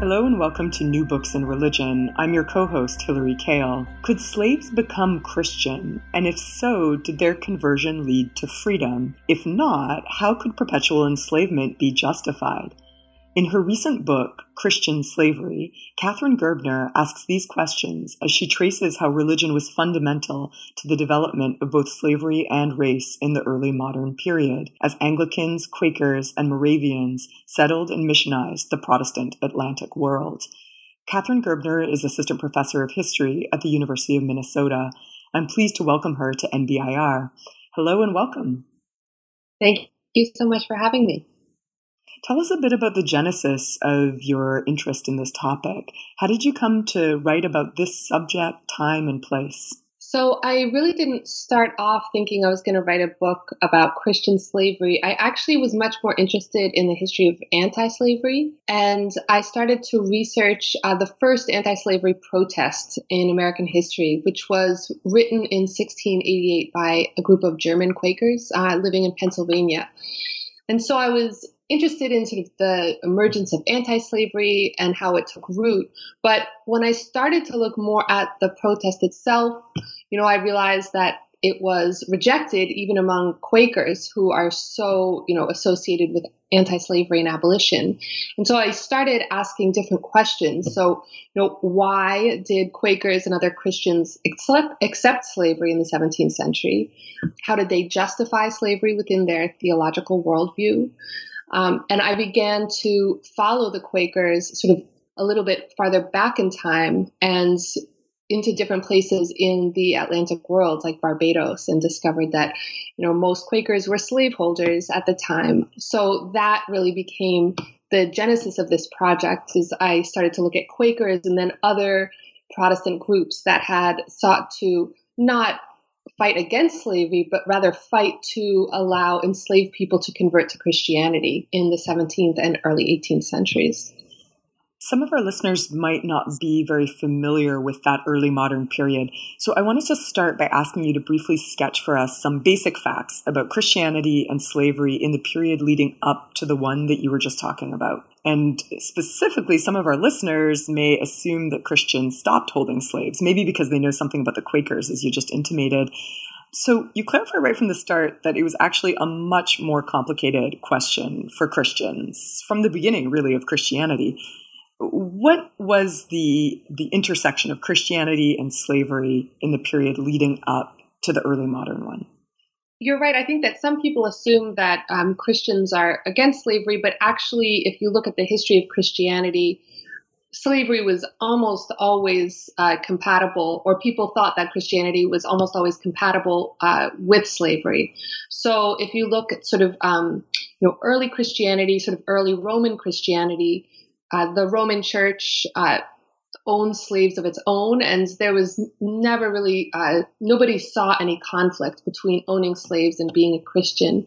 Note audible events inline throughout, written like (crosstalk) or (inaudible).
Hello and welcome to New Books in Religion. I'm your co host, Hilary Kaell. Could slaves become Christian? And if so, did their conversion lead to freedom? If not, how could perpetual enslavement be justified? In her recent book, Christian Slavery, Katharine Gerbner asks these questions as she traces how religion was fundamental to the development of both slavery and race in the early modern period, as Anglicans, Quakers, and Moravians settled and missionized the Protestant Atlantic world. Katharine Gerbner is assistant professor of history at the University of Minnesota. I'm pleased to welcome her to NBIR. Hello and welcome. Thank you so much for having me. Tell us a bit about the genesis of your interest in this topic. How did you come to write about this subject, time, and place? So, I really didn't start off thinking I was going to write a book about Christian slavery. I actually was much more interested in the history of anti slavery. And I started to research uh, the first anti slavery protest in American history, which was written in 1688 by a group of German Quakers uh, living in Pennsylvania. And so I was interested in sort of the emergence of anti-slavery and how it took root. But when I started to look more at the protest itself, you know, I realized that it was rejected even among Quakers who are so, you know, associated with anti-slavery and abolition. And so I started asking different questions. So, you know, why did Quakers and other Christians accept, accept slavery in the 17th century? How did they justify slavery within their theological worldview? Um, and I began to follow the Quakers sort of a little bit farther back in time and into different places in the Atlantic world, like Barbados, and discovered that, you know, most Quakers were slaveholders at the time. So that really became the genesis of this project. Is I started to look at Quakers and then other Protestant groups that had sought to not fight against slavery, but rather fight to allow enslaved people to convert to Christianity in the 17th and early 18th centuries. Some of our listeners might not be very familiar with that early modern period. So I wanted to start by asking you to briefly sketch for us some basic facts about Christianity and slavery in the period leading up to the one that you were just talking about. And specifically, some of our listeners may assume that Christians stopped holding slaves, maybe because they know something about the Quakers, as you just intimated. So you clarify right from the start that it was actually a much more complicated question for Christians from the beginning, really, of Christianity what was the the intersection of Christianity and slavery in the period leading up to the early modern one? You're right. I think that some people assume that um, Christians are against slavery, but actually, if you look at the history of Christianity, slavery was almost always uh, compatible, or people thought that Christianity was almost always compatible uh, with slavery. So, if you look at sort of um, you know early Christianity, sort of early Roman Christianity, uh, the Roman Church owned slaves of its own, and there was never really uh, nobody saw any conflict between owning slaves and being a Christian,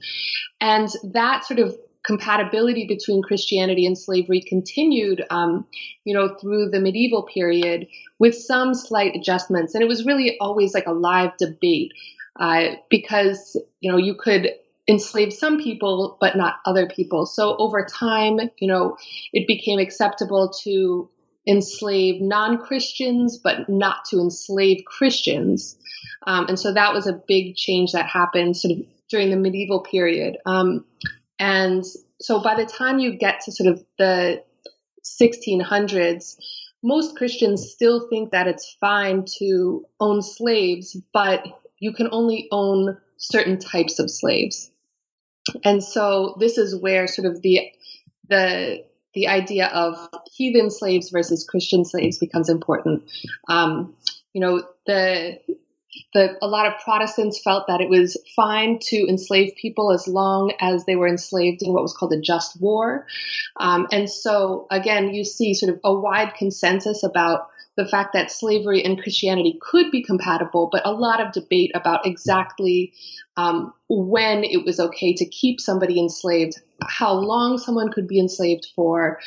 and that sort of compatibility between Christianity and slavery continued, um, you know, through the medieval period with some slight adjustments, and it was really always like a live debate uh, because you know you could enslave some people, but not other people. So over time, you know, it became acceptable to enslave non Christians, but not to enslave Christians. Um, and so that was a big change that happened sort of during the medieval period. Um, and so by the time you get to sort of the 1600s, most Christians still think that it's fine to own slaves, but you can only own certain types of slaves. And so this is where sort of the the the idea of heathen slaves versus Christian slaves becomes important. Um, you know, the the a lot of Protestants felt that it was fine to enslave people as long as they were enslaved in what was called a just war. Um, and so again, you see sort of a wide consensus about the fact that slavery and Christianity could be compatible, but a lot of debate about exactly um, when it was okay to keep somebody enslaved, how long someone could be enslaved for,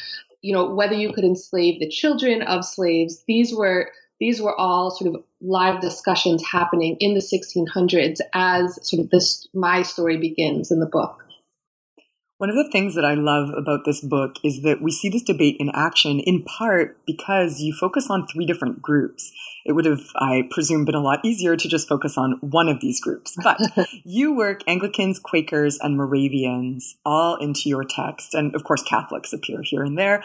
you know, whether you could enslave the children of slaves. These were these were all sort of live discussions happening in the 1600s as sort of this my story begins in the book. One of the things that I love about this book is that we see this debate in action in part because you focus on three different groups. It would have, I presume, been a lot easier to just focus on one of these groups. But (laughs) you work Anglicans, Quakers, and Moravians all into your text. And of course, Catholics appear here and there.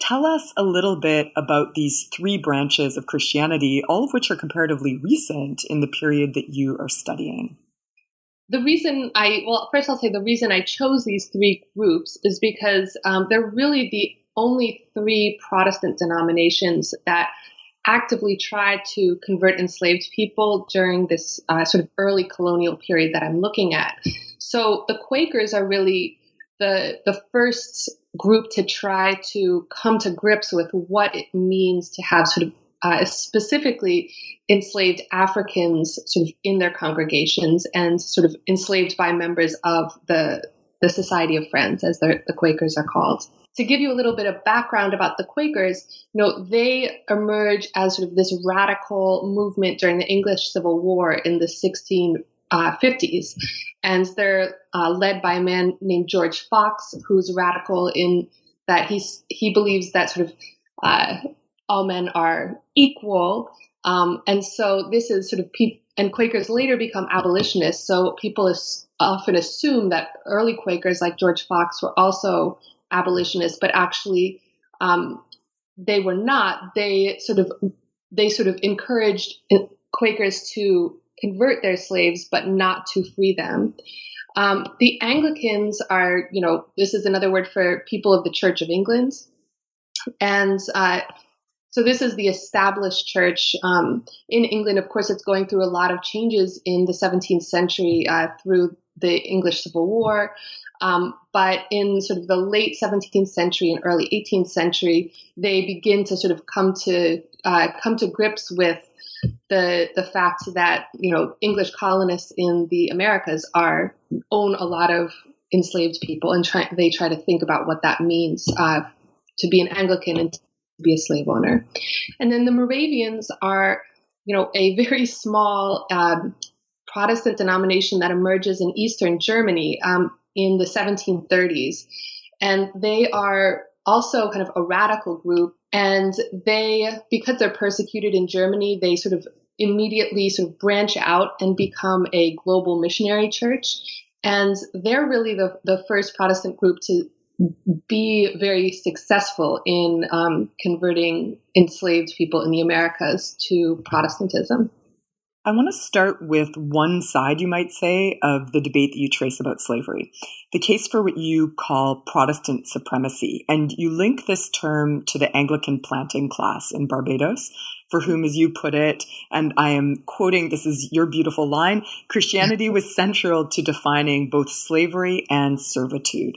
Tell us a little bit about these three branches of Christianity, all of which are comparatively recent in the period that you are studying the reason I, well, first I'll say the reason I chose these three groups is because um, they're really the only three Protestant denominations that actively tried to convert enslaved people during this uh, sort of early colonial period that I'm looking at. So the Quakers are really the the first group to try to come to grips with what it means to have sort of uh, specifically enslaved Africans sort of in their congregations and sort of enslaved by members of the the Society of Friends, as the Quakers are called. To give you a little bit of background about the Quakers, you know, they emerge as sort of this radical movement during the English Civil War in the 1650s. Uh, and they're uh, led by a man named George Fox, who's radical in that he's, he believes that sort of uh, all men are equal. Um, and so this is sort of and Quakers later become abolitionists. So people often assume that early Quakers like George Fox were also abolitionists, but actually um, they were not. They sort of they sort of encouraged Quakers to convert their slaves, but not to free them. Um, the Anglicans are, you know, this is another word for people of the Church of England, and uh, so this is the established church um, in England. Of course, it's going through a lot of changes in the 17th century uh, through the English Civil War. Um, but in sort of the late 17th century and early 18th century, they begin to sort of come to uh, come to grips with the the fact that you know English colonists in the Americas are own a lot of enslaved people, and try, they try to think about what that means uh, to be an Anglican and to be a slave owner. And then the Moravians are, you know, a very small um, Protestant denomination that emerges in Eastern Germany um, in the 1730s. And they are also kind of a radical group. And they, because they're persecuted in Germany, they sort of immediately sort of branch out and become a global missionary church. And they're really the, the first Protestant group to be very successful in um, converting enslaved people in the Americas to Protestantism. I want to start with one side, you might say, of the debate that you trace about slavery the case for what you call Protestant supremacy. And you link this term to the Anglican planting class in Barbados, for whom, as you put it, and I am quoting, this is your beautiful line Christianity was central to defining both slavery and servitude.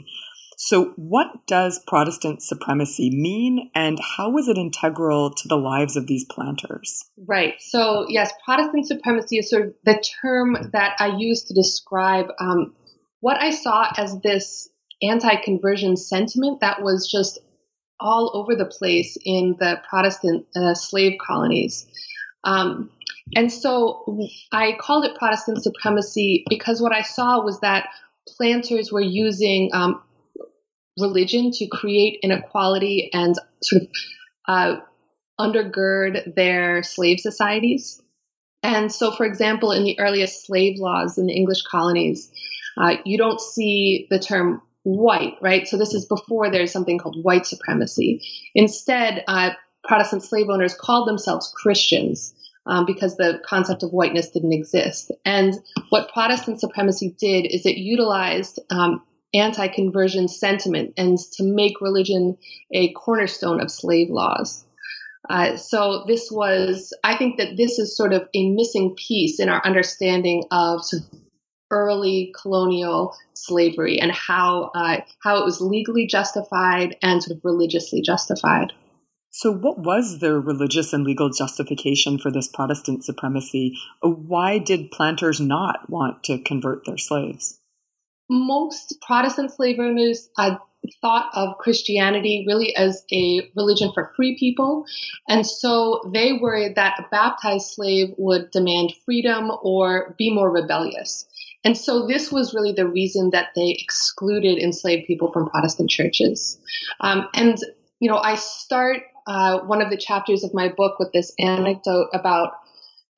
So, what does Protestant supremacy mean, and how was it integral to the lives of these planters? Right. So, yes, Protestant supremacy is sort of the term that I use to describe um, what I saw as this anti conversion sentiment that was just all over the place in the Protestant uh, slave colonies. Um, and so I called it Protestant supremacy because what I saw was that planters were using um, religion to create inequality and sort of uh, undergird their slave societies. And so, for example, in the earliest slave laws in the English colonies, uh, you don't see the term white, right? So, this is before there's something called white supremacy. Instead, uh, Protestant slave owners called themselves Christians. Um, because the concept of whiteness didn't exist. And what Protestant supremacy did is it utilized um, anti conversion sentiment and to make religion a cornerstone of slave laws. Uh, so this was, I think that this is sort of a missing piece in our understanding of early colonial slavery and how uh, how it was legally justified and sort of religiously justified. So, what was the religious and legal justification for this Protestant supremacy? Why did planters not want to convert their slaves? Most Protestant slave owners uh, thought of Christianity really as a religion for free people. And so they worried that a baptized slave would demand freedom or be more rebellious. And so this was really the reason that they excluded enslaved people from Protestant churches. Um, and, you know, I start uh, one of the chapters of my book with this anecdote about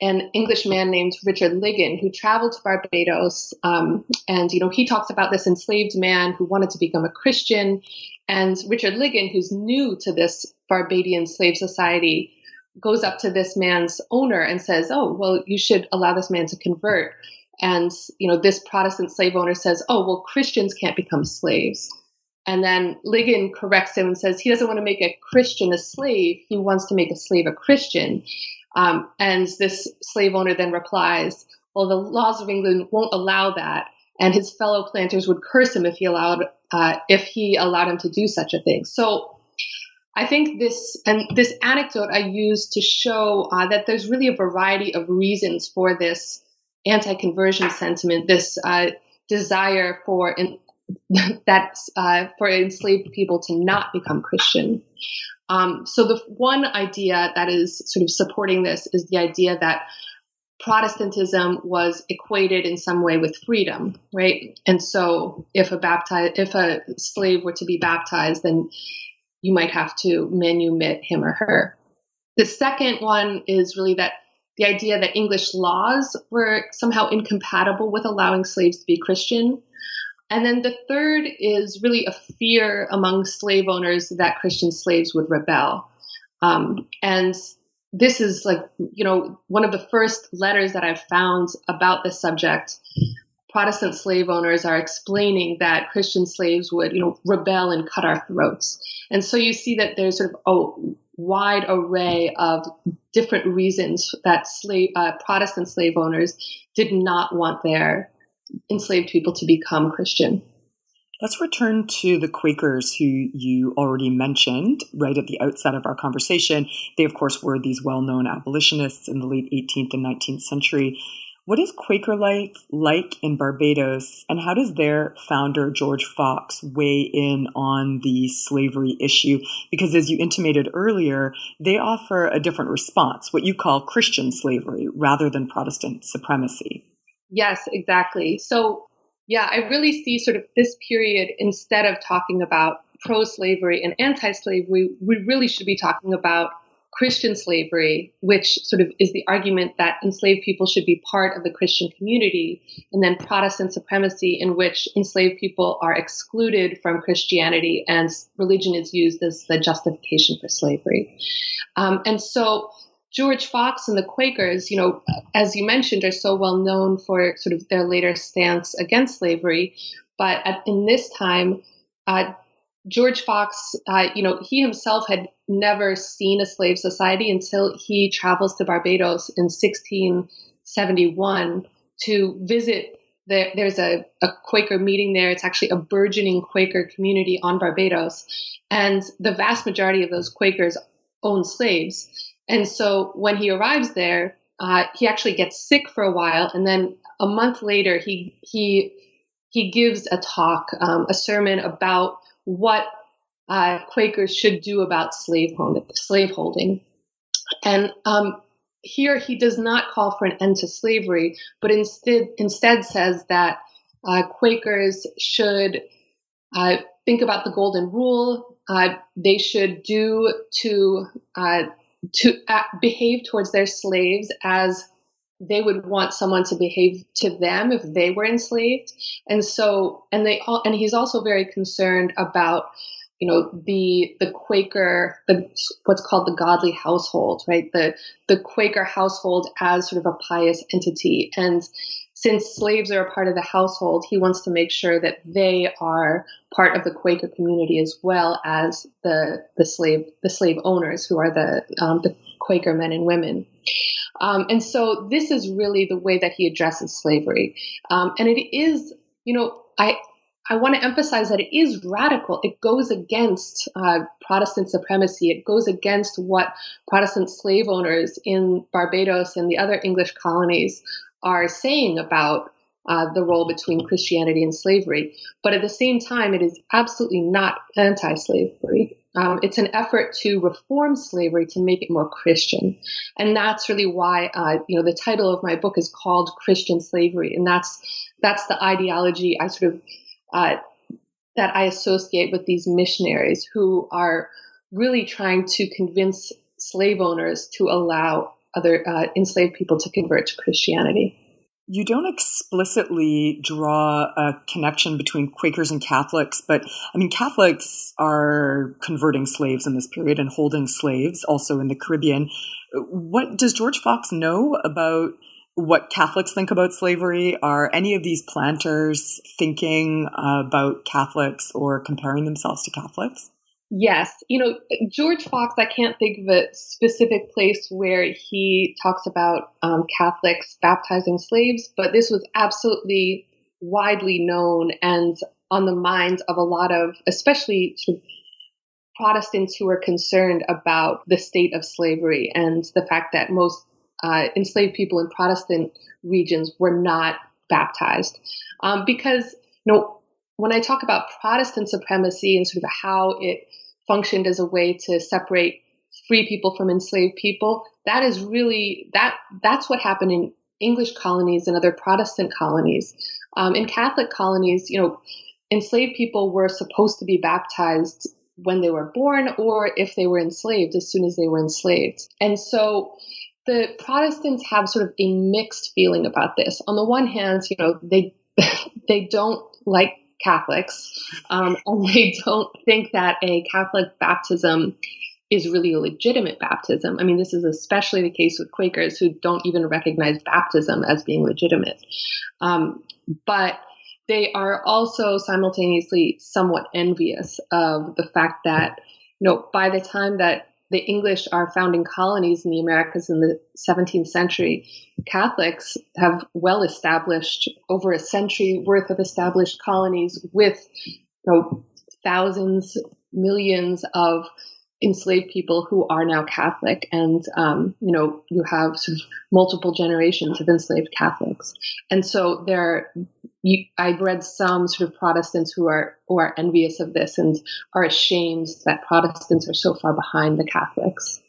an English man named Richard Ligon who traveled to Barbados. Um, and, you know, he talks about this enslaved man who wanted to become a Christian. And Richard Ligon, who's new to this Barbadian slave society, goes up to this man's owner and says, Oh, well, you should allow this man to convert. And, you know, this Protestant slave owner says, Oh, well, Christians can't become slaves. And then Ligon corrects him and says he doesn't want to make a Christian a slave. He wants to make a slave a Christian. Um, and this slave owner then replies, Well, the laws of England won't allow that. And his fellow planters would curse him if he allowed uh, if he allowed him to do such a thing. So I think this and this anecdote I use to show uh, that there's really a variety of reasons for this anti-conversion sentiment, this uh, desire for in, (laughs) that uh, for enslaved people to not become Christian. Um, so the one idea that is sort of supporting this is the idea that Protestantism was equated in some way with freedom, right? And so if a baptized if a slave were to be baptized, then you might have to manumit him or her. The second one is really that the idea that English laws were somehow incompatible with allowing slaves to be Christian. And then the third is really a fear among slave owners that Christian slaves would rebel. Um, and this is like, you know, one of the first letters that I've found about this subject. Protestant slave owners are explaining that Christian slaves would, you know, rebel and cut our throats. And so you see that there's sort of a wide array of different reasons that slave, uh, Protestant slave owners did not want their enslaved people to become Christian. Let's return to the Quakers who you already mentioned right at the outset of our conversation. They, of course, were these well known abolitionists in the late 18th and 19th century. What is Quaker life like in Barbados, and how does their founder, George Fox, weigh in on the slavery issue? Because as you intimated earlier, they offer a different response, what you call Christian slavery, rather than Protestant supremacy. Yes, exactly. So, yeah, I really see sort of this period instead of talking about pro slavery and anti slavery, we really should be talking about Christian slavery, which sort of is the argument that enslaved people should be part of the Christian community, and then Protestant supremacy, in which enslaved people are excluded from Christianity and religion is used as the justification for slavery. Um, and so George Fox and the Quakers, you know, as you mentioned, are so well known for sort of their later stance against slavery. But at, in this time, uh, George Fox, uh, you know, he himself had never seen a slave society until he travels to Barbados in 1671 to visit. The, there's a, a Quaker meeting there. It's actually a burgeoning Quaker community on Barbados. And the vast majority of those Quakers own slaves. And so when he arrives there, uh, he actually gets sick for a while, and then a month later, he he he gives a talk, um, a sermon about what uh, Quakers should do about slave slaveholding. And um, here he does not call for an end to slavery, but instead instead says that uh, Quakers should uh, think about the golden rule. Uh, they should do to uh, to behave towards their slaves as they would want someone to behave to them if they were enslaved. And so and they all and he's also very concerned about you know the the quaker the what's called the godly household right? The the quaker household as sort of a pious entity. And since slaves are a part of the household, he wants to make sure that they are part of the Quaker community as well as the the slave the slave owners who are the um, the Quaker men and women. Um, and so this is really the way that he addresses slavery, um, and it is you know I. I want to emphasize that it is radical. It goes against uh, Protestant supremacy. It goes against what Protestant slave owners in Barbados and the other English colonies are saying about uh, the role between Christianity and slavery. But at the same time, it is absolutely not anti slavery. Um, it's an effort to reform slavery to make it more Christian. And that's really why, uh, you know, the title of my book is called Christian Slavery. And that's that's the ideology I sort of uh, that I associate with these missionaries who are really trying to convince slave owners to allow other uh, enslaved people to convert to Christianity. You don't explicitly draw a connection between Quakers and Catholics, but I mean, Catholics are converting slaves in this period and holding slaves also in the Caribbean. What does George Fox know about what Catholics think about slavery? Are any of these planters thinking about Catholics or comparing themselves to Catholics? Yes. You know, George Fox, I can't think of a specific place where he talks about um, Catholics baptizing slaves, but this was absolutely widely known and on the minds of a lot of, especially sort of Protestants who were concerned about the state of slavery and the fact that most uh, enslaved people in Protestant regions were not baptized. Um, because, you know, when I talk about Protestant supremacy and sort of how it functioned as a way to separate free people from enslaved people, that is really that that's what happened in English colonies and other Protestant colonies. Um, in Catholic colonies, you know, enslaved people were supposed to be baptized when they were born or if they were enslaved as soon as they were enslaved. And so the Protestants have sort of a mixed feeling about this. On the one hand, you know, they (laughs) they don't like Catholics, um, (laughs) and they don't think that a Catholic baptism is really a legitimate baptism. I mean, this is especially the case with Quakers who don't even recognize baptism as being legitimate. Um, but they are also simultaneously somewhat envious of the fact that, you know, by the time that the English are founding colonies in the Americas in the 17th century. Catholics have well established, over a century worth of established colonies with you know, thousands, millions of enslaved people who are now Catholic, and um, you know you have sort of multiple generations of enslaved Catholics, and so there. You, I've read some sort of Protestants who are who are envious of this and are ashamed that Protestants are so far behind the Catholics.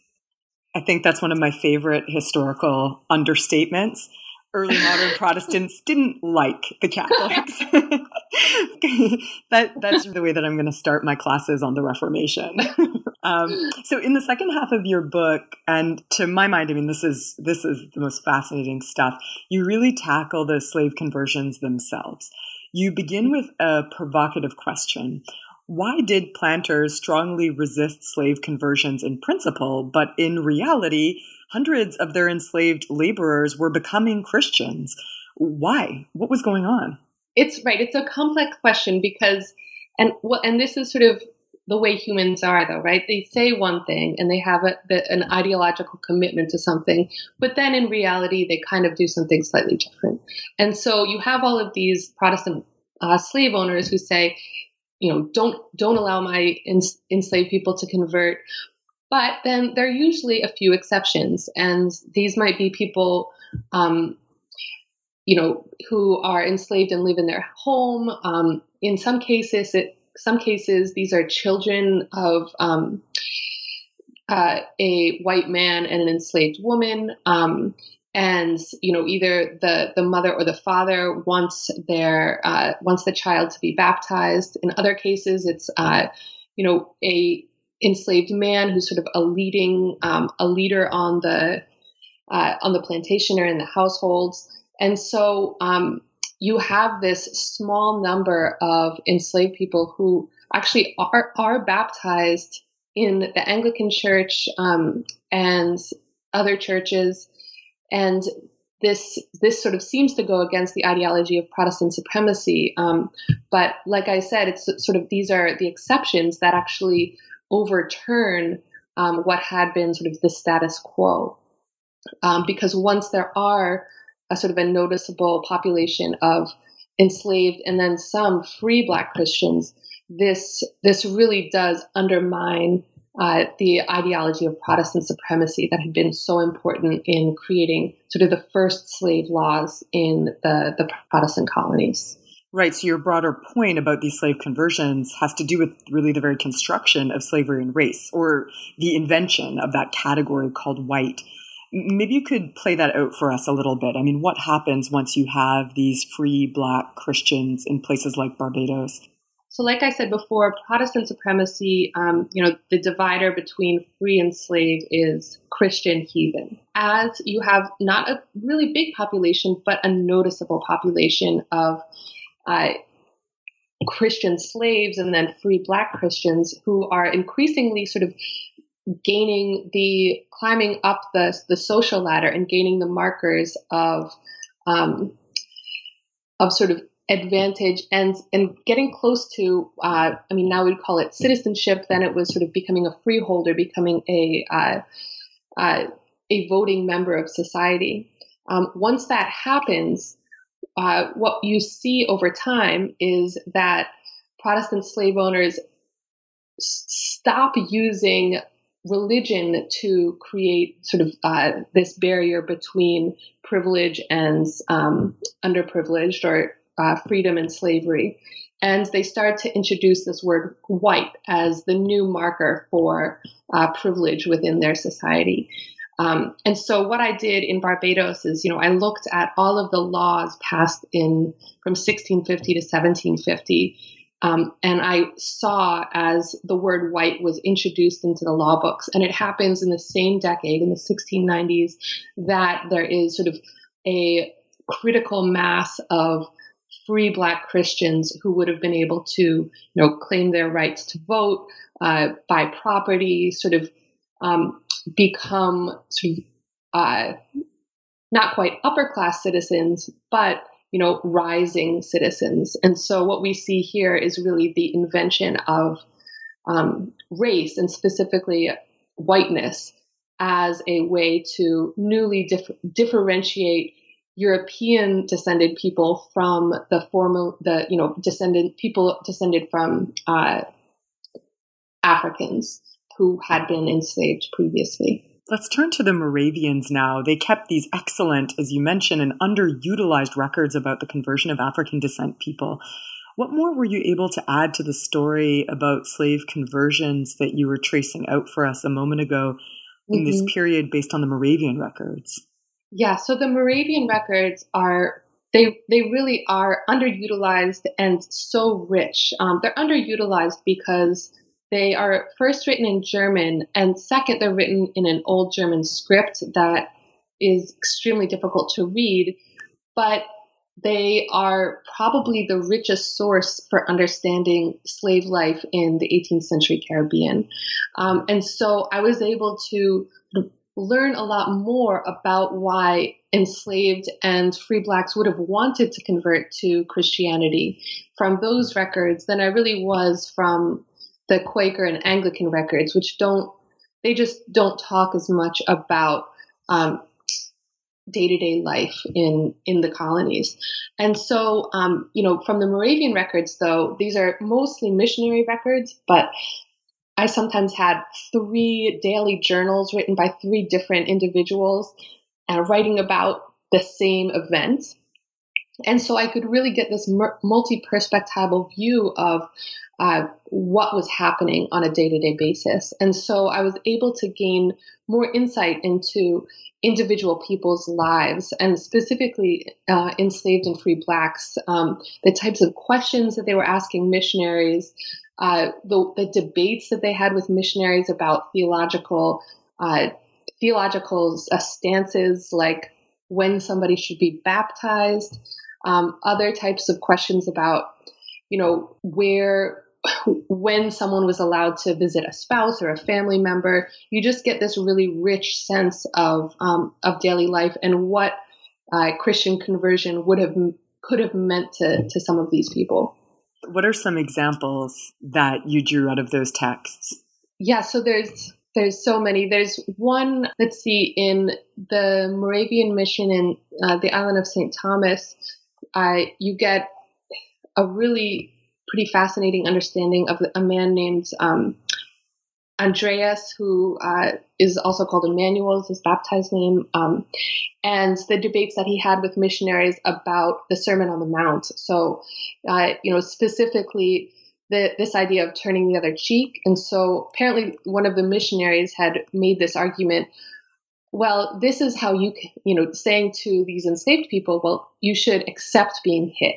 I think that's one of my favorite historical understatements early modern (laughs) Protestants didn't like the Catholics. (laughs) (laughs) that that's the way that I'm going to start my classes on the Reformation. Um, so, in the second half of your book, and to my mind, I mean, this is this is the most fascinating stuff. You really tackle the slave conversions themselves. You begin with a provocative question. Why did planters strongly resist slave conversions in principle, but in reality, hundreds of their enslaved laborers were becoming Christians. Why? What was going on? It's right. It's a complex question because, and well, and this is sort of the way humans are, though, right? They say one thing and they have a, the, an ideological commitment to something, but then in reality, they kind of do something slightly different. And so you have all of these Protestant uh, slave owners who say, you know, don't don't allow my enslaved people to convert, but then there are usually a few exceptions, and these might be people, um, you know, who are enslaved and live in their home. Um, in some cases, it, some cases these are children of um, uh, a white man and an enslaved woman. Um, and you know either the the mother or the father wants their uh, wants the child to be baptized. In other cases, it's uh, you know a enslaved man who's sort of a leading um, a leader on the uh, on the plantation or in the households, and so um, you have this small number of enslaved people who actually are are baptized in the Anglican Church um, and other churches, and this this sort of seems to go against the ideology of Protestant supremacy. Um, but like I said, it's sort of these are the exceptions that actually overturn um, what had been sort of the status quo. Um, because once there are a sort of a noticeable population of enslaved and then some free Black Christians, this this really does undermine uh, the ideology of Protestant supremacy that had been so important in creating sort of the first slave laws in the, the Protestant colonies. Right. So your broader point about these slave conversions has to do with really the very construction of slavery and race, or the invention of that category called white. Maybe you could play that out for us a little bit. I mean, what happens once you have these free black Christians in places like Barbados? So, like I said before, Protestant supremacy, um, you know, the divider between free and slave is Christian heathen. As you have not a really big population, but a noticeable population of uh, Christian slaves and then free black Christians who are increasingly sort of gaining the climbing up the the social ladder and gaining the markers of um, of sort of advantage and and getting close to uh, I mean now we'd call it citizenship then it was sort of becoming a freeholder becoming a uh, uh, a voting member of society. Um, once that happens uh, what you see over time is that Protestant slave owners stop using religion to create sort of uh, this barrier between privilege and um, underprivileged or uh, freedom and slavery. And they start to introduce this word white as the new marker for uh, privilege within their society. Um, and so what I did in Barbados is, you know, I looked at all of the laws passed in from 1650 to 1750 um, and I saw as the word white was introduced into the law books, and it happens in the same decade, in the 1690s, that there is sort of a critical mass of free black Christians who would have been able to, you know, claim their rights to vote, uh, buy property, sort of um, become sort of uh, not quite upper class citizens, but you know, rising citizens. And so what we see here is really the invention of um, race and specifically whiteness as a way to newly dif- differentiate European descended people from the formal, the you know, descended people descended from uh, Africans who had been enslaved previously. Let's turn to the Moravians now. They kept these excellent, as you mentioned, and underutilized records about the conversion of African descent people. What more were you able to add to the story about slave conversions that you were tracing out for us a moment ago in mm-hmm. this period based on the Moravian records? Yeah, so the Moravian records are they they really are underutilized and so rich. Um, they're underutilized because they are first written in German, and second, they're written in an old German script that is extremely difficult to read, but they are probably the richest source for understanding slave life in the 18th century Caribbean. Um, and so I was able to learn a lot more about why enslaved and free blacks would have wanted to convert to Christianity from those records than I really was from the Quaker and Anglican records, which don't they just don't talk as much about day to day life in in the colonies. And so, um, you know, from the Moravian records, though, these are mostly missionary records, but I sometimes had three daily journals written by three different individuals uh, writing about the same event. And so I could really get this multi perspectival view of uh, what was happening on a day to day basis. And so I was able to gain more insight into individual people's lives and specifically uh, enslaved and free blacks, um, the types of questions that they were asking missionaries, uh, the, the, debates that they had with missionaries about theological uh, theological uh, stances like when somebody should be baptized, um, other types of questions about you know where (laughs) when someone was allowed to visit a spouse or a family member, you just get this really rich sense of um, of daily life and what uh, Christian conversion would have could have meant to to some of these people. What are some examples that you drew out of those texts? Yeah, so there's there's so many. There's one. Let's see, in the Moravian mission in uh, the island of Saint Thomas, uh, you get a really pretty fascinating understanding of a man named um, Andreas, who uh, is also called Emmanuel, is his baptized name, um, and the debates that he had with missionaries about the Sermon on the Mount. So, uh, you know, specifically the, this idea of turning the other cheek. And so, apparently, one of the missionaries had made this argument well, this is how you, can, you know, saying to these enslaved people, well, you should accept being hit,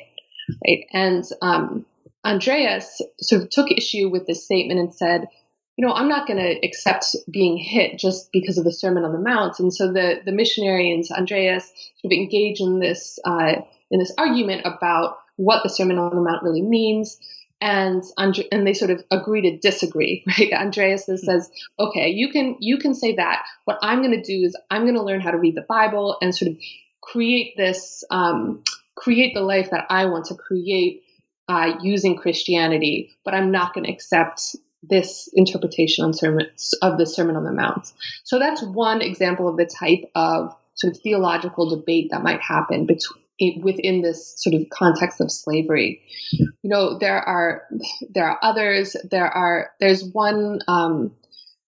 right? And um, Andreas sort of took issue with this statement and said, you know, I'm not going to accept being hit just because of the Sermon on the Mount. And so the the missionaries, Andreas sort of engage in this uh, in this argument about what the Sermon on the Mount really means. And and they sort of agree to disagree, (laughs) right? Andreas says, "Okay, you can you can say that. What I'm going to do is I'm going to learn how to read the Bible and sort of create this, um, create the life that I want to create uh, using Christianity. But I'm not going to accept this interpretation on sermon, of the Sermon on the Mount. So that's one example of the type of sort of theological debate that might happen between within this sort of context of slavery. You know, there are there are others. There are there's one um,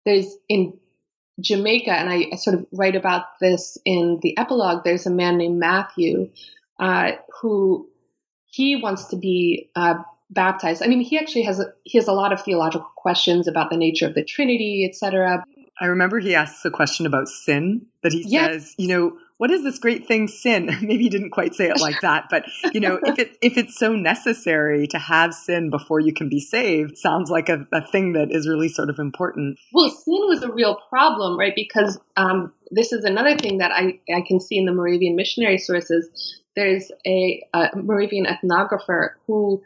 there's in Jamaica, and I, I, sort of write about this in the epilogue. There's a man named Matthew uh, who he wants to be uh, baptized. I mean, he actually has a, he has a lot of theological questions about the nature of the Trinity, etc. I remember he asks a question about sin that he yes. says, you know, what is this great thing sin? (laughs) Maybe he didn't quite say it like that, but you know, if it if it's so necessary to have sin before you can be saved, sounds like a, a thing that is really sort of important. Well, sin was a real problem, right? Because um, this is another thing that I I can see in the Moravian missionary sources. There's a, a Moravian ethnographer who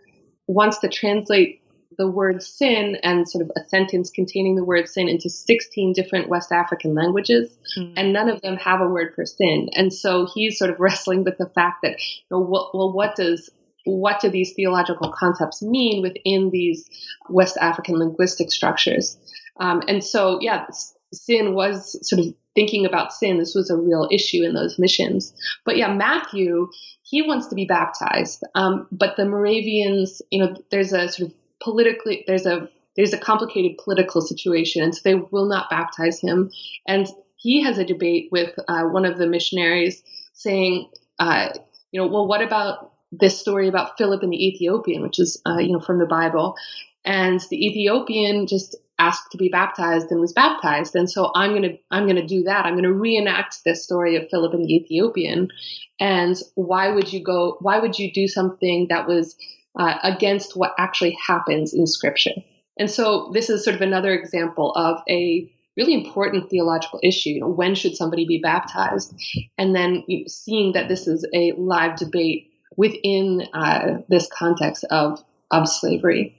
wants to translate the word sin and sort of a sentence containing the word sin into 16 different West African languages, mm. and none of them have a word for sin. And so he's sort of (laughs) wrestling with the fact that, you know, well, well, what does what do these theological concepts mean within these West African linguistic structures? Um, and so, yeah, sin was sort of thinking about sin. This was a real issue in those missions. But yeah, Matthew, he wants to be baptized. Um, but the Moravians, you know, there's a sort of politically, there's a there's a complicated political situation, and so they will not baptize him. And he has a debate with uh, one of the missionaries saying, uh, you know, well, what about this story about Philip and the Ethiopian, which is, uh, you know, from the Bible? And the Ethiopian just asked to be baptized and was baptized and so i'm going to i'm going to do that i'm going to reenact this story of philip and the ethiopian and why would you go why would you do something that was uh, against what actually happens in scripture. And so this is sort of another example of a really important theological issue. You know, when should somebody be baptized? And then you know, seeing that this is a live debate within uh, this context of of slavery.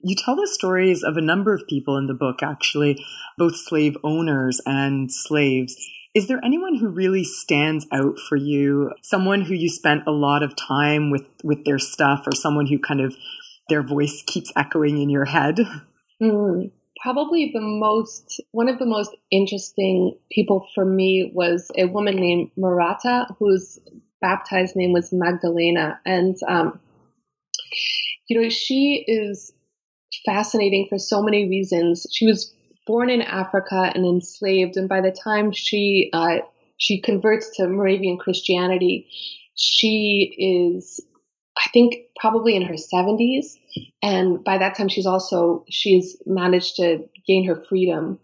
You tell the stories of a number of people in the book, actually, both slave owners and slaves. Is there anyone who really stands out for you? Someone who you spent a lot of time with with their stuff, or someone who kind of their voice keeps echoing in your head? Mm, probably the most one of the most interesting people for me was a woman named Marata, whose baptized name was Magdalena, and um, you know she is fascinating for so many reasons. She was born in Africa and enslaved, and by the time she uh, she converts to Moravian Christianity, she is, I think, probably in her 70s, and by that time she's also she's managed to gain her freedom,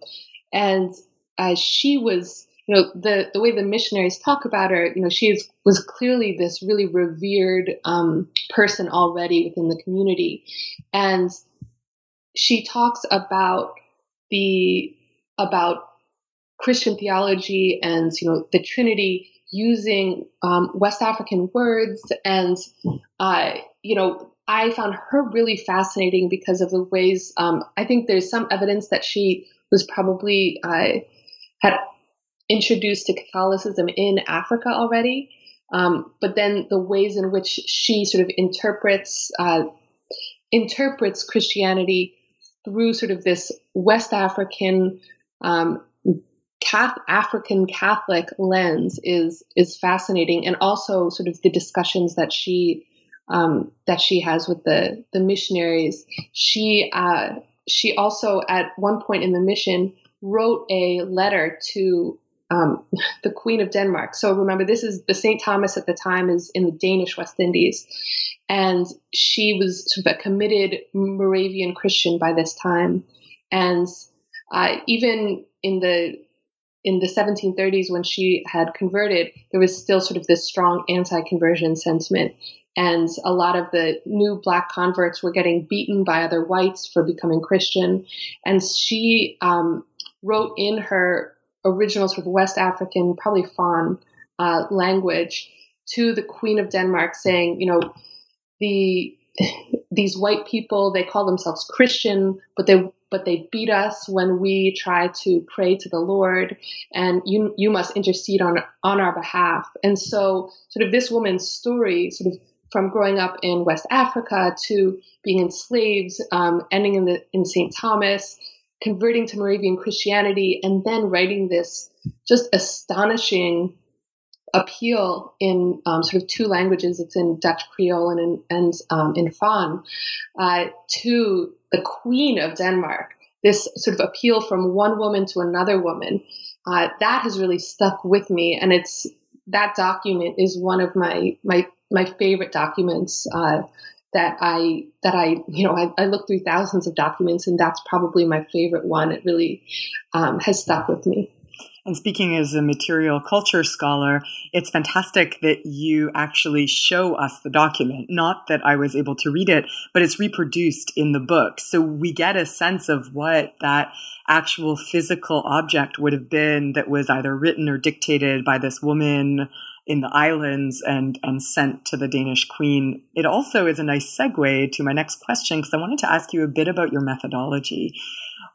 and uh, she was. You know the the way the missionaries talk about her. You know she is, was clearly this really revered um, person already within the community, and she talks about the about Christian theology and you know the Trinity using um, West African words, and uh, you know I found her really fascinating because of the ways um, I think there's some evidence that she was probably uh, had introduced to Catholicism in Africa already, um, but then the ways in which she sort of interprets uh, interprets Christianity through sort of this West African, um, Catholic, African Catholic lens is is fascinating, and also sort of the discussions that she um, that she has with the the missionaries. She uh, she also at one point in the mission wrote a letter to um, the Queen of Denmark. So remember, this is the St. Thomas at the time is in the Danish West Indies. And she was sort of a committed Moravian Christian by this time. And uh, even in the in the 1730s when she had converted, there was still sort of this strong anti-conversion sentiment. And a lot of the new black converts were getting beaten by other whites for becoming Christian. And she um, wrote in her original sort of West African, probably Fon uh, language to the Queen of Denmark, saying, you know, the (sighs) these white people they call themselves Christian, but they but they beat us when we try to pray to the Lord, and you you must intercede on on our behalf. And so, sort of this woman's story, sort of from growing up in West Africa to being enslaved, um, ending in the in St. Thomas, converting to Moravian Christianity, and then writing this just astonishing appeal in um, sort of two languages. It's in Dutch Creole and in, and um, in Fon uh, to the Queen of Denmark. This sort of appeal from one woman to another woman uh, that has really stuck with me, and it's that document is one of my my my favorite documents. Uh, that I that I you know I, I look through thousands of documents and that's probably my favorite one. It really um, has stuck with me. And speaking as a material culture scholar, it's fantastic that you actually show us the document. Not that I was able to read it, but it's reproduced in the book. So we get a sense of what that actual physical object would have been that was either written or dictated by this woman in the islands and and sent to the Danish queen. It also is a nice segue to my next question because I wanted to ask you a bit about your methodology.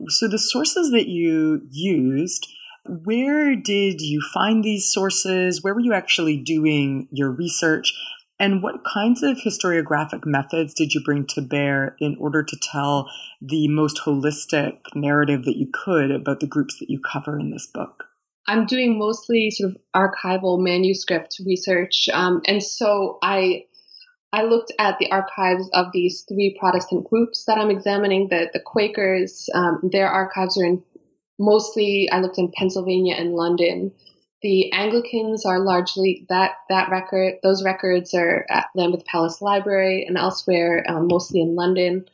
So the sources that you used where did you find these sources? Where were you actually doing your research? And what kinds of historiographic methods did you bring to bear in order to tell the most holistic narrative that you could about the groups that you cover in this book? I'm doing mostly sort of archival manuscript research, um, and so I I looked at the archives of these three Protestant groups that I'm examining. The the Quakers, um, their archives are in mostly I looked in Pennsylvania and London. The Anglicans are largely that that record. Those records are at Lambeth Palace Library and elsewhere, um, mostly in London.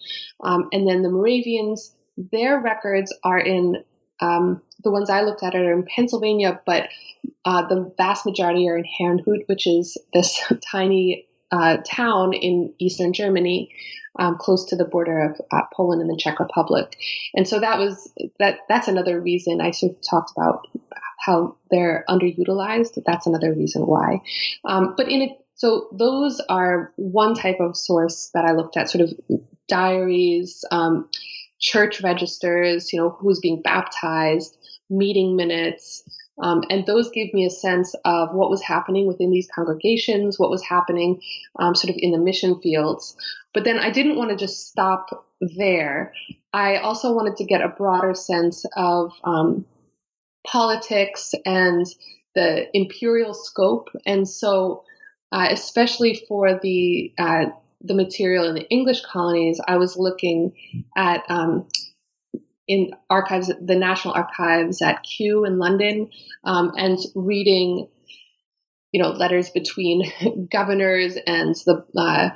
Um, and then the Moravians, their records are in um, the ones I looked at are in Pennsylvania, but uh, the vast majority are in Herrnhut, which is this (laughs) tiny uh, town in eastern Germany um, close to the border of uh, Poland and the Czech Republic. And so that was that. That's another reason I sort of talked about how they're underutilized. That's another reason why. Um, but in it, so those are one type of source that I looked at, sort of diaries, um, church registers, you know, who's being baptized, meeting minutes. Um, and those gave me a sense of what was happening within these congregations, what was happening um, sort of in the mission fields. But then I didn't want to just stop there. I also wanted to get a broader sense of um, politics and the imperial scope. And so, uh, especially for the uh, the material in the English colonies, I was looking at um, in archives, the National Archives at Kew in London, um, and reading, you know, letters between (laughs) governors and the uh,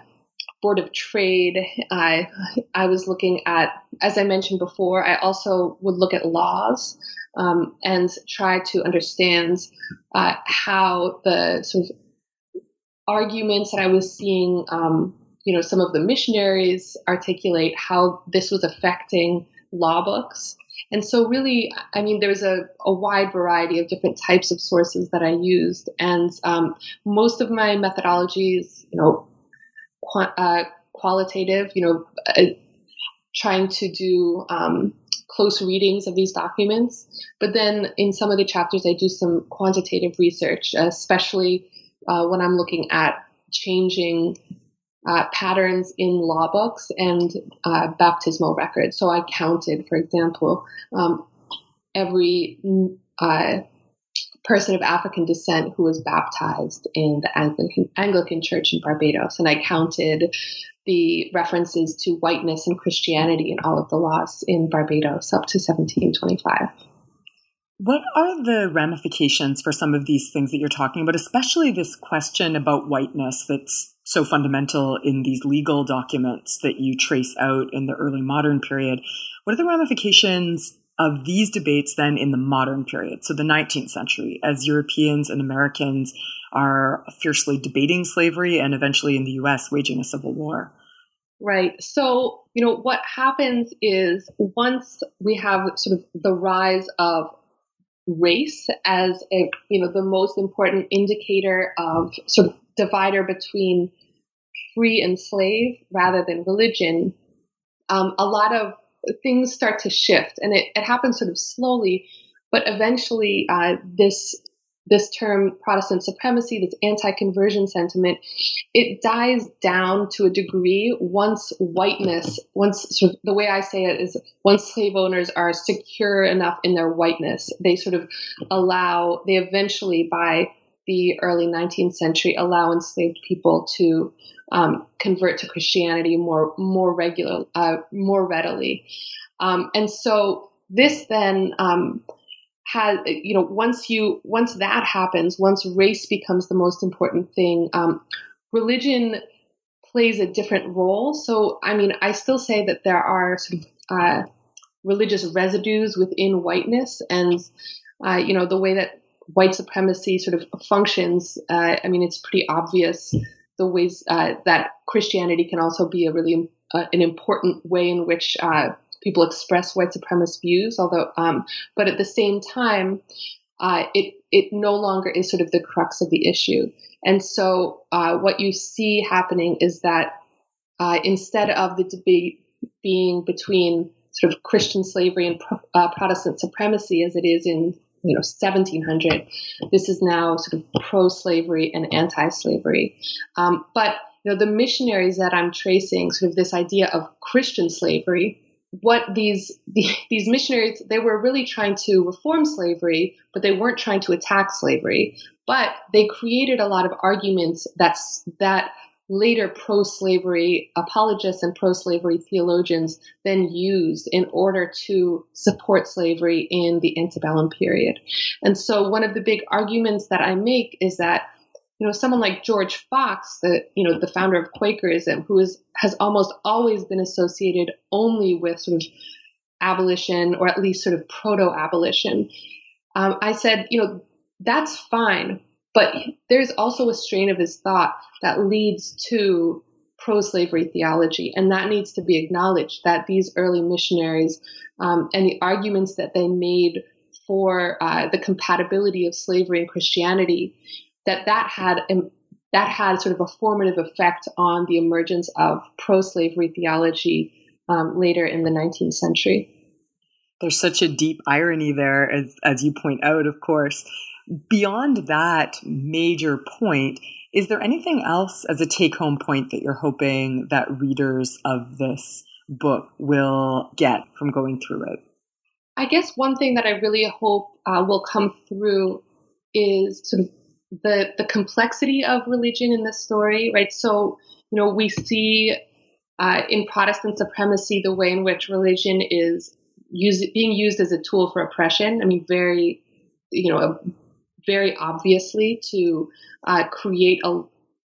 Board of Trade. I I was looking at, as I mentioned before, I also would look at laws um, and try to understand uh, how the sort of arguments that I was seeing. Um, you know, some of the missionaries articulate how this was affecting law books. And so, really, I mean, there's a, a wide variety of different types of sources that I used. And um, most of my methodologies, you know, qu- uh, qualitative, you know, uh, trying to do um, close readings of these documents. But then in some of the chapters, I do some quantitative research, especially uh, when I'm looking at changing uh, patterns in law books and uh, baptismal records. So I counted, for example, um, every uh, person of African descent who was baptized in the Anglican, Anglican Church in Barbados, and I counted the references to whiteness and Christianity in all of the laws in Barbados up to 1725. What are the ramifications for some of these things that you're talking about, especially this question about whiteness that's so fundamental in these legal documents that you trace out in the early modern period? What are the ramifications of these debates then in the modern period, so the 19th century, as Europeans and Americans are fiercely debating slavery and eventually in the US waging a civil war? Right. So, you know, what happens is once we have sort of the rise of race as a, you know, the most important indicator of sort of divider between free and slave rather than religion, um, a lot of things start to shift, and it, it happens sort of slowly, but eventually uh, this this term Protestant supremacy, this anti-conversion sentiment, it dies down to a degree once whiteness, once sort of the way I say it is once slave owners are secure enough in their whiteness, they sort of allow, they eventually by the early 19th century allow enslaved people to um, convert to Christianity more more regular uh, more readily, um, and so this then um, has you know once you once that happens, once race becomes the most important thing, um, religion plays a different role. So I mean, I still say that there are sort of uh, religious residues within whiteness, and uh, you know the way that white supremacy sort of functions. Uh, I mean, it's pretty obvious the ways uh, that Christianity can also be a really uh, an important way in which uh, people express white supremacist views. Although, um, but at the same time, uh, it it no longer is sort of the crux of the issue. And so, uh, what you see happening is that uh, instead of the debate being between sort of Christian slavery and pro- Protestant supremacy, as it is in you know 1700 this is now sort of pro-slavery and anti-slavery. Um, but you know the missionaries that i'm tracing sort of this idea of christian slavery what these these missionaries they were really trying to reform slavery but they weren't trying to attack slavery. But they created a lot of arguments that's that later pro slavery apologists and pro slavery theologians then used in order to support slavery in the antebellum period. And so, one of the big arguments that I make is that you know someone like George Fox, the you know the founder of Quakerism, who is has almost always been associated only with sort of abolition or at least sort of proto abolition. Um, I said, you know, that's fine, but there's also a strain of his thought that leads to pro slavery theology, and that needs to be acknowledged that these early missionaries um, and the arguments that they made for uh, the compatibility of slavery and Christianity, that that had um, that had sort of a formative effect on the emergence of pro slavery theology um, later in the 19th century. There's such a deep irony there, as, as you point out, of course. Beyond that major point, is there anything else as a take home point that you're hoping that readers of this book will get from going through it? I guess one thing that I really hope uh, will come through is the the complexity of religion in this story, right? So you know we see uh, in Protestant supremacy the way in which religion is use, being used as a tool for oppression. I mean, very you know very obviously to uh, create a,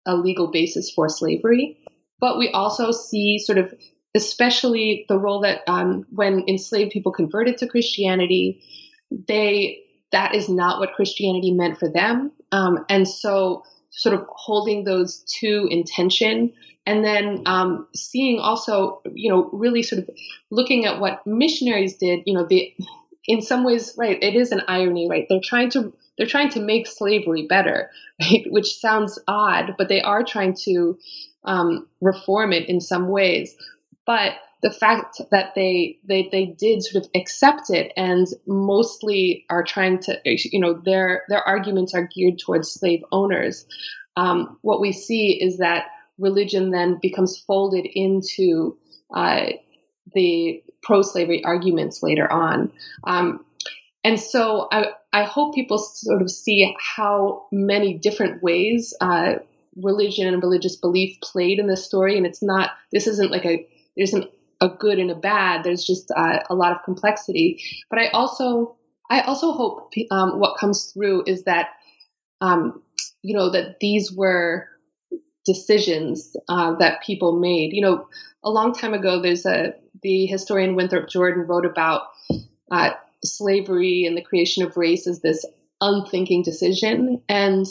a legal basis for slavery. But we also see sort of, especially the role that um, when enslaved people converted to Christianity, they that is not what Christianity meant for them, um, and so sort of holding those two in tension and then um, seeing also you know really sort of looking at what missionaries did you know the in some ways right it is an irony right they're trying to they're trying to make slavery better, (laughs) right? Which sounds odd, but they are trying to um, reform it in some ways. But the fact that they they they did sort of accept it and mostly are trying to you know their their arguments are geared towards slave owners. Um, what we see is that religion then becomes folded into uh, the pro-slavery arguments later on. Um, and so I, I hope people sort of see how many different ways uh, religion and religious belief played in this story. And it's not, this isn't like a, there isn't a good and a bad. There's just uh, a lot of complexity. But I also, I also hope um, what comes through is that, um, you know, that these were decisions uh, that people made. You know, a long time ago, there's a the historian Winthrop Jordan wrote about uh, slavery and the creation of race as this unthinking decision. And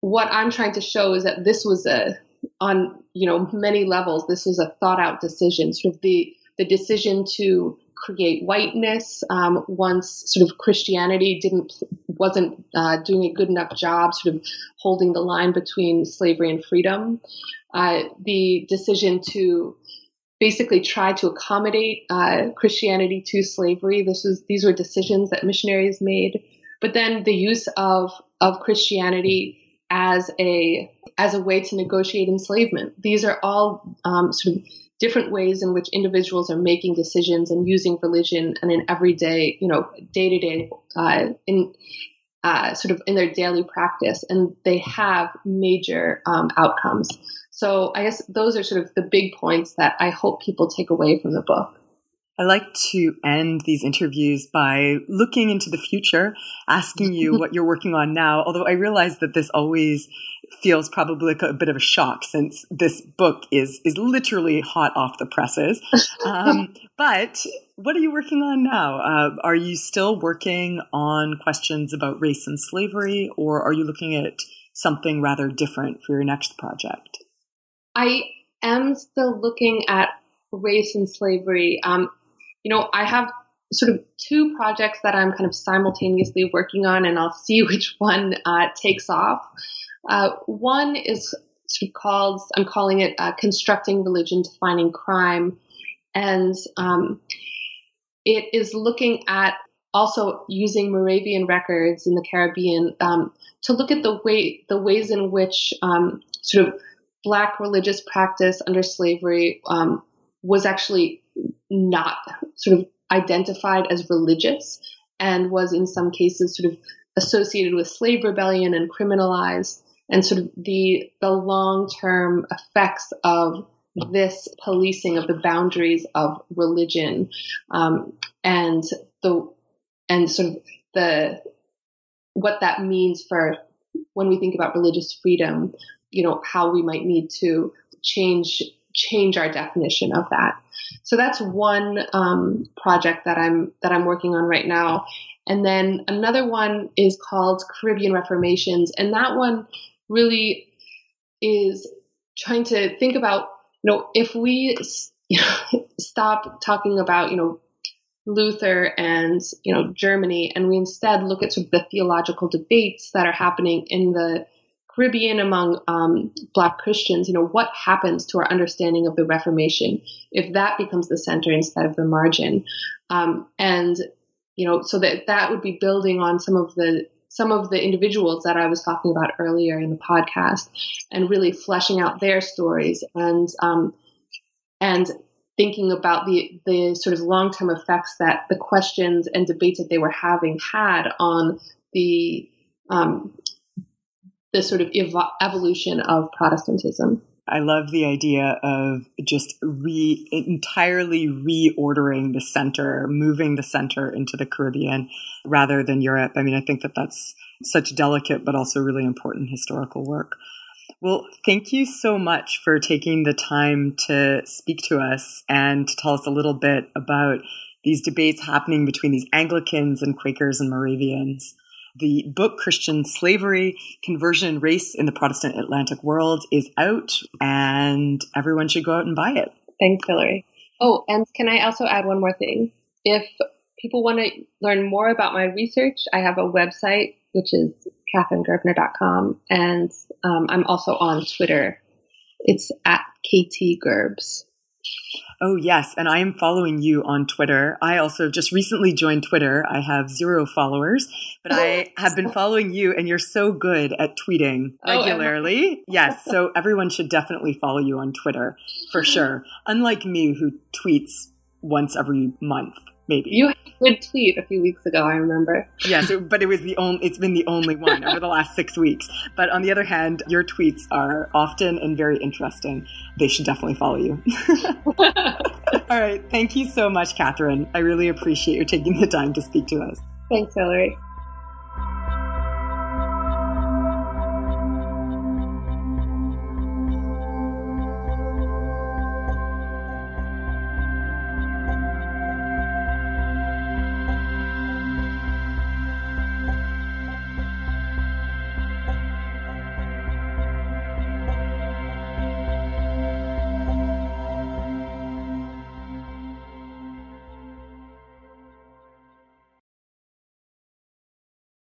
what I'm trying to show is that this was a on you know many levels this was a thought out decision sort of the the decision to create whiteness um, once sort of christianity didn't wasn't uh, doing a good enough job sort of holding the line between slavery and freedom uh, the decision to basically try to accommodate uh, christianity to slavery this was these were decisions that missionaries made but then the use of of christianity as a as a way to negotiate enslavement. These are all um, sort of different ways in which individuals are making decisions and using religion and in everyday, you know, day to day, in uh, sort of in their daily practice, and they have major um, outcomes. So I guess those are sort of the big points that I hope people take away from the book. I like to end these interviews by looking into the future, asking you (laughs) what you're working on now. Although I realize that this always feels probably like a bit of a shock since this book is is literally hot off the presses. (laughs) Um, but what are you working on now? Uh, are you still working on questions about race and slavery, or are you looking at something rather different for your next project? I am still looking at race and slavery. Um, you know, I have sort of two projects that I'm kind of simultaneously working on, and I'll see (laughs) which one uh, takes off. Uh, one is sort of called, I'm calling it uh, Constructing Religion, Defining Crime. And um, it is looking at also using Moravian records in the Caribbean um, to look at the way the ways in which um, sort of black religious practice under slavery um, was actually not sort of identified as religious and was in some cases sort of associated with slave rebellion and criminalized. And sort of the the long-term effects of this policing of the boundaries of religion um, and the and sort of the what that means for when we think about religious freedom you know how we might need to change change our definition of that. So that's one um, project that I'm that I'm working on right now. And then another one is called Caribbean Reformations, and that one really is trying to think about you know if we you (laughs) know, stop talking about you know Luther and you know Germany, and we instead look at sort of the theological debates that are happening in the Caribbean among um, Black Christians, you know, what happens to our understanding of the Reformation if that becomes the center instead of the margin? Um, and you know, so that that would be building on some of the some of the individuals that I was talking about earlier in the podcast, and really fleshing out their stories and um, and thinking about the the sort of long term effects that the questions and debates that they were having had on the um, the sort of ev- evolution of Protestantism. I love the idea of just re entirely reordering the center, moving the center into the Caribbean rather than Europe. I mean, I think that that's such delicate but also really important historical work. Well, thank you so much for taking the time to speak to us and to tell us a little bit about these debates happening between these Anglicans and Quakers and Moravians. The book Christian Slavery, Conversion and Race in the Protestant Atlantic World is out, and everyone should go out and buy it. Thanks, Hilary. Oh, and can I also add one more thing? If people want to learn more about my research, I have a website, which is katherinegerbner.com, and um, I'm also on Twitter. It's at ktgerbs. Oh, yes. And I am following you on Twitter. I also just recently joined Twitter. I have zero followers, but I (laughs) have been following you, and you're so good at tweeting oh, regularly. Oh, yes. So (laughs) everyone should definitely follow you on Twitter for sure. Unlike me, who tweets once every month maybe. You had a good tweet a few weeks ago, I remember. yes, but it was the only. It's been the only one over the last six weeks. But on the other hand, your tweets are often and very interesting. They should definitely follow you. (laughs) All right, thank you so much, Katherine. I really appreciate you taking the time to speak to us. Thanks, Hilary.